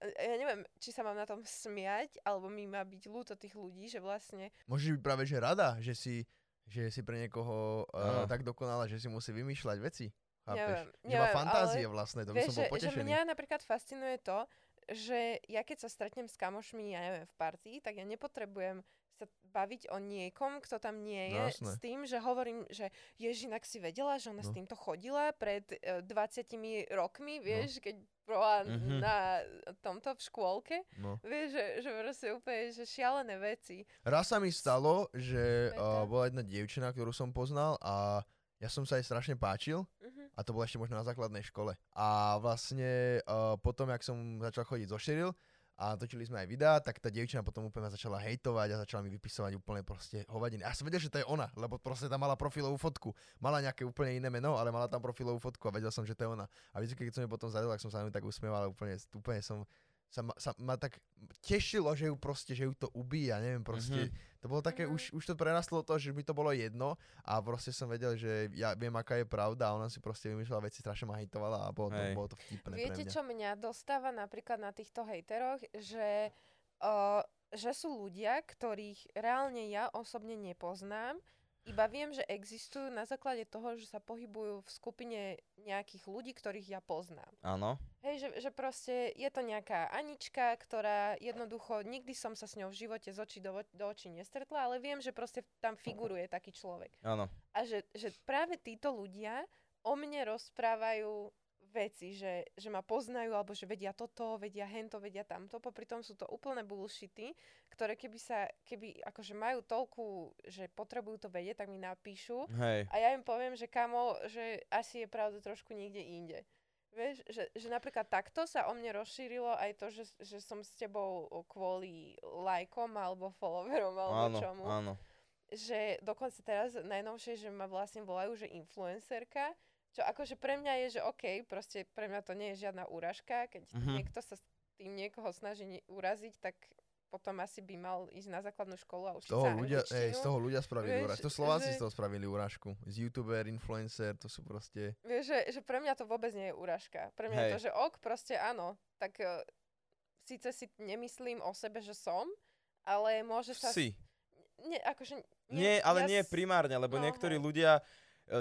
ja neviem, či sa mám na tom smiať, alebo mi má byť ľúto tých ľudí, že vlastne, Môžeš byť práve že rada, že si, že si pre niekoho uh, tak dokonala, že si musí vymýšľať veci. Chápeš? Neviem, že má fantázie ale vlastné, to by vieš, som bol že, že potešený. mňa napríklad fascinuje to, že ja keď sa stretnem s kamošmi, ja neviem, v partii, tak ja nepotrebujem sa baviť o niekom, kto tam nie je, No jasné. s tým, že hovorím, že ježi, inak si vedela, že ona s No. týmto chodila pred e, 20 rokmi, vieš, keď bola Mhm. na tomto v škôlke. No. Vieš, že, že proste úplne, že šialené veci. Raz sa mi stalo, že uh, bola jedna dievčina, ktorú som poznal a ja som sa jej strašne páčil Mhm. a to bolo ešte možno na základnej škole. A vlastne uh, potom, jak som začal chodiť zo Šeril a točili sme aj videá, tak tá dievčina potom úplne začala hejtovať a začala mi vypisovať úplne proste hovadiny. A som vedel, že to je ona, lebo proste tam mala profilovú fotku. Mala nejaké úplne iné meno, ale mala tam profilovú fotku a vedel som, že to je ona. A vždy, keď som ju potom zadel, tak som sa na tak usmieval úplne, úplne som sa ma, sa ma tak tešilo, že ju proste, že ju to ubíja, neviem, proste, Mhm. To bolo také, už, už to prerastlo to, že mi to bolo jedno a proste som vedel, že ja viem, aká je pravda a ona si proste vymýšľala veci, strašne ma hejtovala a bolo to, Hej. bolo to vtipné Viete, pre mňa. čo mňa dostáva napríklad na týchto hejteroch, že, uh, že sú ľudia, ktorých reálne ja osobne nepoznám, iba viem, že existujú na základe toho, že sa pohybujú v skupine nejakých ľudí, ktorých ja poznám. Áno. Hej, že, že proste je to nejaká Anička, ktorá jednoducho, nikdy som sa s ňou v živote z očí do, do očí nestretla, ale viem, že proste tam figuruje taký človek. Áno. A že, že práve títo ľudia o mne rozprávajú veci, že, že ma poznajú, alebo že vedia toto, vedia hento, vedia tamto. Popri tom sú to úplné bullshity, ktoré keby sa, keby akože majú toľku, že potrebujú to vedieť, tak mi napíšu. Hej. A ja im poviem, že kamo, že asi je pravda trošku niekde inde. Vieš, že, že napríklad takto sa o mne rozšírilo aj to, že, že som s tebou kvôli lajkom alebo followerom alebo Áno, čomu áno. že dokonca teraz najnovšie, že ma vlastne volajú, že influencerka, čo akože pre mňa je, že OK, proste pre mňa to nie je žiadna úražka, keď Mhm. niekto sa s tým niekoho snaží ne- uraziť, tak potom asi by mal ísť na základnú školu a učiť Z toho, sa ľudia, hej, z toho ľudia spravili Vieš, úražku. To Slováci že- z toho spravili úražku. Z youtuber, influencer, to sú proste... Vieš, že, že pre mňa to vôbec nie je úražka. Pre mňa je Hej. to, že ok, proste áno, tak uh, síce si nemyslím o sebe, že som, ale môže sa... Si. Nie, akože... Nie, ale ja nie primárne, lebo no, niektorí hej. ľudia e,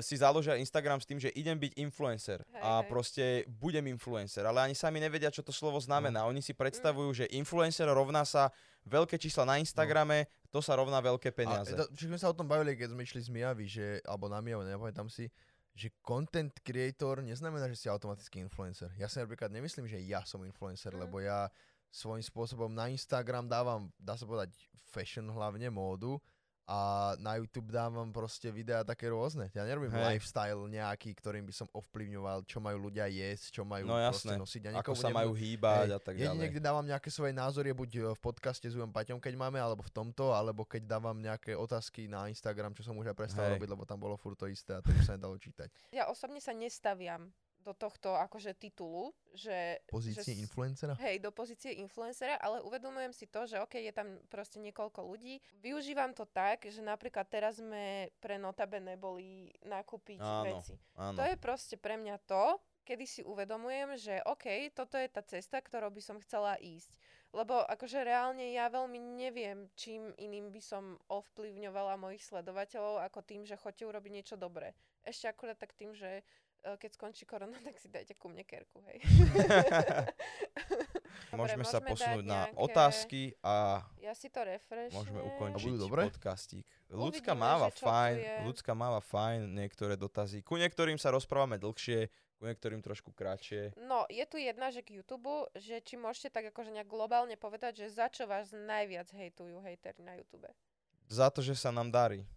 si založia Instagram s tým, že idem byť influencer Hej, a hej. proste budem influencer, ale ani sami nevedia, čo to slovo znamená. No. Oni si predstavujú, že influencer rovná sa veľké čísla na Instagrame, to sa rovná veľké peniaze. A, čiže sme sa o tom bavili, keď sme išli z Mijavy, že, alebo na Mijavu, nepamätám si, že content creator neznamená, že si automaticky influencer. Ja si napríklad nemyslím, že ja som influencer, Mm. lebo ja svojím spôsobom na Instagram dávam, dá sa povedať, fashion hlavne, módu a na YouTube dávam proste videá také rôzne. Ja nerobím Hej. lifestyle nejaký, ktorým by som ovplyvňoval, čo majú ľudia jesť, čo majú No proste jasné. nosiť. Ja Ako sa nebudem- majú hýbať Hej, a tak Jedine, ďalej. kde dávam nejaké svoje názory, buď e, v podcaste s Ujom Paťom, keď máme, alebo v tomto, alebo keď dávam nejaké otázky na Instagram, čo som už aj prestal Hej. robiť, lebo tam bolo furt to isté a to už sa nedalo čítať. Ja osobne sa nestaviam do tohto akože titulu, že... Pozície že, influencera? Hej, do pozície influencera, ale uvedomujem si to, že OK, je tam proste niekoľko ľudí. Využívam to tak, že napríklad teraz sme pre Notabene boli nakúpiť Áno, veci. Áno. To je proste pre mňa to, kedy si uvedomujem, že OK, toto je tá cesta, ktorou by som chcela ísť. Lebo akože reálne ja veľmi neviem, čím iným by som ovplyvňovala mojich sledovateľov, ako tým, že chodte urobiť niečo dobré. Ešte akurát tak tým, že keď skončí korona, *laughs* tak si dajte ku mne kerku, hej. *laughs* Dobre, môžeme sa môžeme posunúť dať na nejaké- otázky a Ja si to refreshnem. môžeme A ukončiť budú dobré? podcastík. Ľudská máva fajn, ľudská máva fajn, niektoré dotazy. Ku niektorým sa rozprávame dlhšie, ku niektorým trošku kratšie. No, je tu jedna, že k YouTube, že či môžete tak akože nejak globálne povedať, že za čo vás najviac hejtujú hejteri na YouTube. Za to, že sa nám darí.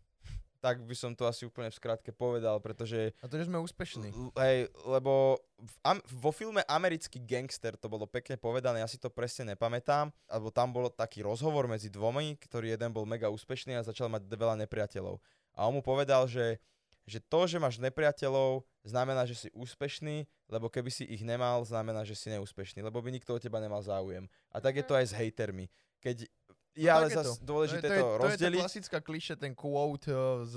Tak by som to asi úplne v skratke povedal, pretože A to, že sme úspešní. L- Hej, lebo v am- vo filme Americký gangster to bolo pekne povedané, ja si to presne nepamätám, alebo tam bol taký rozhovor medzi dvomi, ktorý jeden bol mega úspešný a začal mať veľa nepriateľov. A on mu povedal, že, že to, že máš nepriateľov, znamená, že si úspešný, lebo keby si ich nemal, znamená, že si neúspešný, lebo by nikto o teba nemal záujem. A tak je to aj s hejtermi. Keď je No ale je zase to. dôležité to, je, to, to, rozdeliť. to je tá klasická kliše, ten quote uh, z,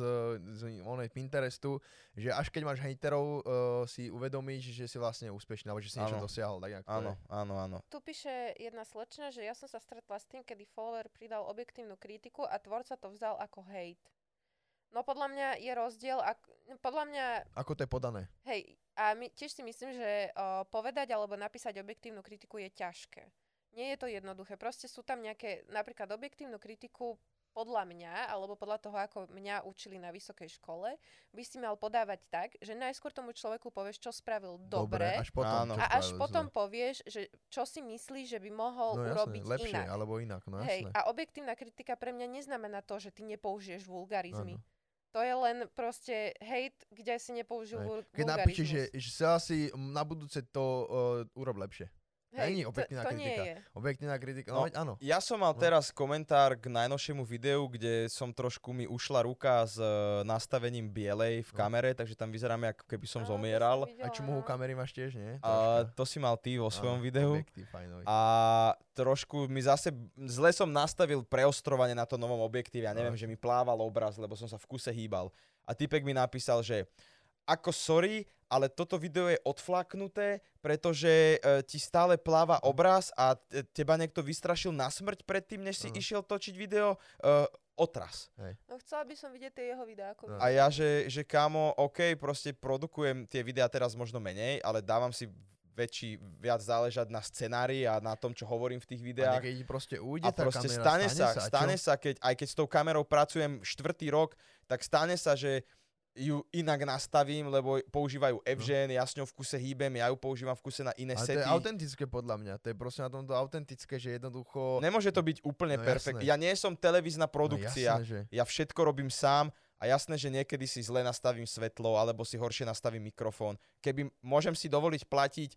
z onej Pinterestu, že až keď máš hejterov, uh, si uvedomíš, že si vlastne úspešný, alebo že si niečo Áno. dosiahol. Tak nejak Áno, je. áno, áno. Tu píše jedna slečna, že ja som sa stretla s tým, kedy follower pridal objektívnu kritiku a tvorca to vzal ako hate. No podľa mňa je rozdiel, ak, podľa mňa, Ako to je podané. hej, a my, tiež si myslím, že o, povedať alebo napísať objektívnu kritiku je ťažké. Nie je to jednoduché, proste sú tam nejaké, napríklad objektívnu kritiku podľa mňa, alebo podľa toho, ako mňa učili na vysokej škole, by si mal podávať tak, že najskôr tomu človeku povieš, čo spravil dobre, až potom. Áno. čo a až potom zle. povieš, že čo si myslíš, že by mohol no, urobiť lepšie, inak. alebo inak, no Hej, jasné. a objektívna kritika pre mňa neznamená to, že ty nepoužiješ vulgarizmy. Áno. To je len proste hate, kde si nepoužil Hej. Keď vulgarizmus. napíšeš, že, že sa si mm, na budúce to uh, urob lepšie. Hej, není to, objektívna to nie kritika. je. Objektívna kritika, No, no, áno. Ja som mal No. teraz komentár k najnovšiemu videu, kde som trošku mi ušla ruka s e, nastavením bielej v No. kamere, takže tam vyzerám, ako keby som Áno, to zomieral. videla, A čumuhu no. kamery máš tiež, nie? A to si mal ty vo svojom Áno, videu. Objektív. A trošku mi zase, zle som nastavil preostrovanie na tom novom objektíve. Ja neviem, No. že mi plával obraz, lebo som sa v kuse hýbal. A typek mi napísal, že ako sorry, ale toto video je odflaknuté, pretože e, ti stále pláva obraz a te- teba niekto vystrašil na smrť predtým, než si Áno. išiel točiť video. E, otras. No chcela by som vidieť tie jeho videá. Ako No. A ja, že, že kámo, OK, proste produkujem tie videá teraz možno menej, ale dávam si väčší, viac záležať na scenári a na tom, čo hovorím v tých A videách. niekedy ti proste ujde A tá proste kamera, stane sa, a čo? stane sa, keď, aj keď s tou kamerou pracujem štvrtý rok, tak stane sa, že ju inak nastavím, lebo používajú Evgen, ja s ňou v kuse hýbem, ja ju používam v kuse na iné Ale to je sety. autentické podľa mňa. To je proste na tomto autentické, že jednoducho... Nemôže to byť úplne No perfektné. jasné. Ja nie som televízna No produkcia, jasné, že... ja všetko robím sám a jasné, že niekedy si zle nastavím svetlo alebo si horšie nastavím mikrofón. Keby môžem si dovoliť platiť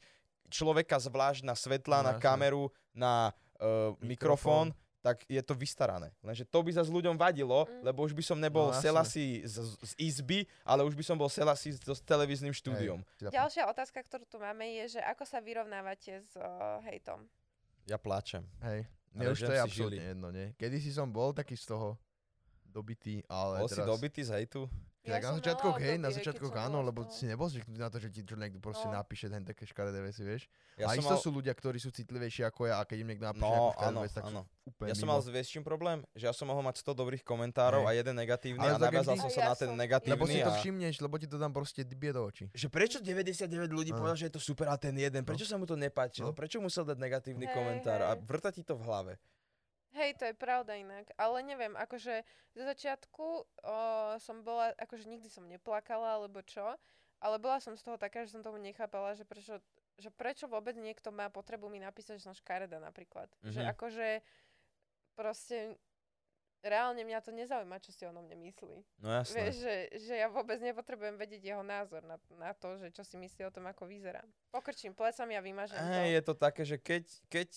človeka zvlášť na svetla, No na jasné. kameru, na uh, mikrofón, Mikrofón. Tak je to vystarané. Lenže to by zase ľuďom vadilo, Mm. lebo už by som nebol No. Selasi z, z izby, ale už by som bol Selasi so s televíznym štúdiom. Hej, Ďalšia otázka, ktorú tu máme, je, že ako sa vyrovnávate s uh, hejtom. Ja pláčem. Hej. Mne už to je si absolútne jedno, nie? Kedy si som bol taký z toho dobitý, ale Bol si teraz... dobitý z hejtu? Tak som na mala začiatkoch, hej, na keď začiatkoch som áno, bola lebo si nebol zvyknutý na to, že ti čo niekto proste No. napíše ten také škaredé veci, vieš. Ja a isto mal... sú ľudia, ktorí sú citlivejší ako ja a keď im niekto napíše No, áno, vec, tak áno. úplne Ja som mimo. mal s vieš čím problém? Že ja som mohol mať 100 dobrých komentárov Hej. a jeden negatívny Ale a tak naviazal som sa ja na ten som- negatívny Lebo si to všimneš, lebo ti to tam proste bije do očí. Že prečo 99 ľudí povedal, že je to super a ten jeden? Prečo sa mu to nepáčilo? No. Prečo musel dať negatívny komentár? A vrta ti to v hlave. Hej, to je pravda inak, ale neviem, akože zo začiatku o, som bola, akože nikdy som neplakala, alebo čo, ale bola som z toho taká, že som tomu nechápala, že prečo, že prečo vôbec niekto má potrebu mi napísať, že som škareda napríklad. Že Mhm. akože proste reálne mňa to nezaujíma, čo si o mne myslí. No jasné. Vieš, že, že ja vôbec nepotrebujem vedieť jeho názor na, na to, že čo si myslí o tom, ako vyzerám. Pokrčím plecami a vymažem to. Hej, je to také, že keď, keď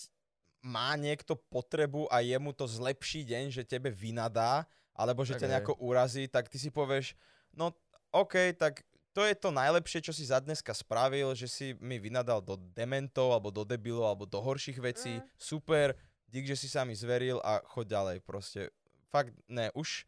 má niekto potrebu a jemu to zlepší deň, že tebe vynadá, alebo že Tak ťa nejako urazí, tak ty si povieš, no OK, tak to je to najlepšie, čo si za dneska spravil, že si mi vynadal do dementov, alebo do debilov, alebo do horších vecí. Mm. Super, dík, že si sa mi zveril a choď ďalej proste. Fakt, ne, už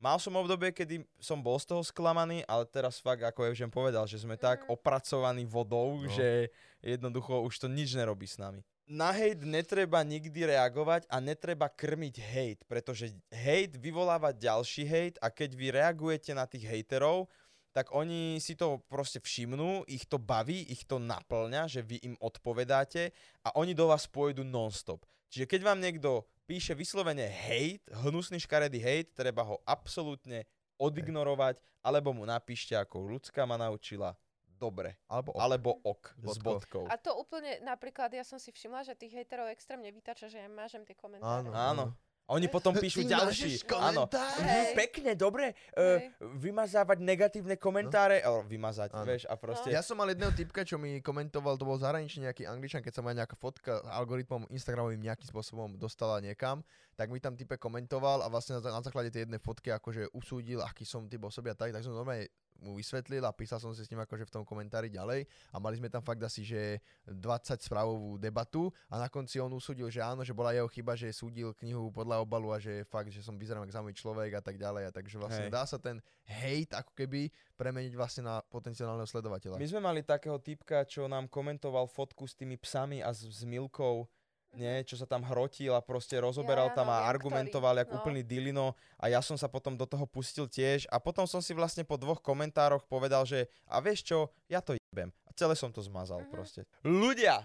mal som obdobie, kedy som bol z toho sklamaný, ale teraz fakt, ako Evžen povedal, že sme tak Mhm. opracovaní vodou, No. že jednoducho už to nič nerobí s nami. Na hejt netreba nikdy reagovať a netreba krmiť hejt, pretože hejt vyvoláva ďalší hejt a keď vy reagujete na tých hejterov, tak oni si to proste všimnú, ich to baví, ich to naplňa, že vy im odpovedáte a oni do vás pôjdu non-stop. Čiže keď vám niekto píše vyslovene hejt, hnusný škaredý hejt, treba ho absolútne odignorovať, alebo mu napíšte, ako ľudská ma naučila, dobre, Alebo ok. alebo ok, S bodkou. A to úplne, napríklad, ja som si všimla, že tých hejterov extrémne vytača, že ja mážem tie komentáre. Áno. Áno. A oni potom píšu Ty ďalší. Áno. Mhm, Hej. Pekne, dobre. Uh, vymazávať negatívne komentáre. No. vymazať, Áno. vieš, a proste... Ja som mal jedného typka, čo mi komentoval, to bol zahraničný nejaký angličan, keď sa ma nejaká fotka algoritmom Instagramovým nejakým spôsobom dostala niekam, tak mi tam type komentoval a vlastne na, na základe tej jednej fotky akože usúdil, aký som typ osoby a tak, tak som normálne mu vysvetlil a písal som si s ním akože v tom komentári ďalej a mali sme tam fakt asi, že 20 správovú debatu a na konci on usúdil, že áno, že bola jeho chyba, že súdil knihu podľa obalu a že fakt, že som vyzerám ako zaujímavý človek a tak ďalej a takže Hej. vlastne dá sa ten hate ako keby premeniť vlastne na potenciálneho sledovateľa. My sme mali takého typka, čo nám komentoval fotku s tými psami a s, s Milkou, nie, čo sa tam hrotil a proste rozoberal Ja, tam no, a viem, argumentoval ktorý, jak no. úplný dilino a ja som sa potom do toho pustil tiež a potom som si vlastne po dvoch komentároch povedal, že a vieš čo, ja to jebem. A celé som to zmazal Mhm. proste. Ľudia!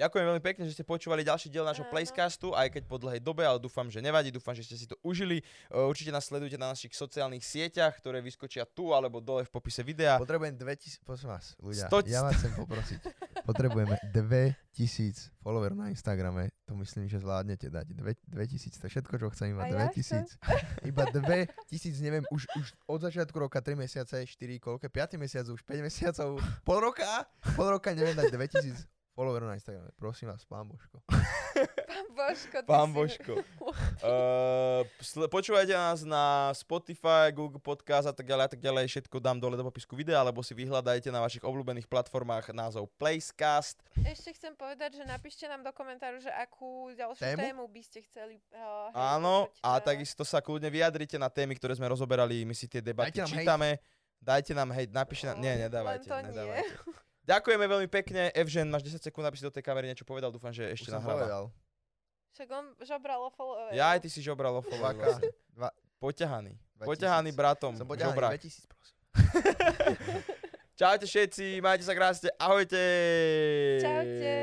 Ďakujem veľmi pekne, že ste počúvali ďalší diel nášho Áno. Placecastu, aj keď po dlhej dobe, ale dúfam, že nevadí, dúfam, že ste si to užili. E, Určite nás sledujte na našich sociálnych sieťach, ktoré vyskočia tu alebo dole v popise videa. Potrebujem 2000, prosím vás, ľudia, 100 ja vás chcem poprosiť. Potrebujeme 2000 followerov na Instagrame, to myslím, že zvládnete dať. Dve, 2000, to je všetko, čo chcem, iba A ja chcem. 2000. *laughs* Iba 2000, neviem, už, už od začiatku roka 3 mesiace, 4, koľko, 5 mesiac, už 5 mesiacov, pol roka, pol roka neviem dať 2000 followerov na Instagrame. Prosím vás, pán Božko. *laughs* Pán Božko, Pán si- Božko. *laughs* Uh, počúvajte nás na Spotify, Google Podcast a tak ďalej a tak ďalej. Všetko dám dole do popisku videa, alebo si vyhľadajte na vašich obľúbených platformách názov Placecast. Ešte chcem povedať, že napíšte nám do komentáru, že akú ďalšiu Tému? tému, by ste chceli uh, Áno, a takisto sa kľudne vyjadrite na témy, ktoré sme rozoberali. My si tie debaty Dajte nám hejt. čítame. Dajte nám hejt, napíšte nám... Nie, len nedávajte, to nie. *laughs* Ďakujeme veľmi pekne. Evžen, máš 10 sekúnd, aby si do tej kamery niečo povedal. Dúfam, že ešte nahráva. povedal. Však on žobral o followery. Ja aj ty si žobral o follow, Dvaka. vlastne. Dva- Poťahaný. 2000. Poťahaný bratom. Som poďahaný žobrak. 2000, prosím. *laughs* Čaute všetci, majte sa krásne, ahojte. Čaute.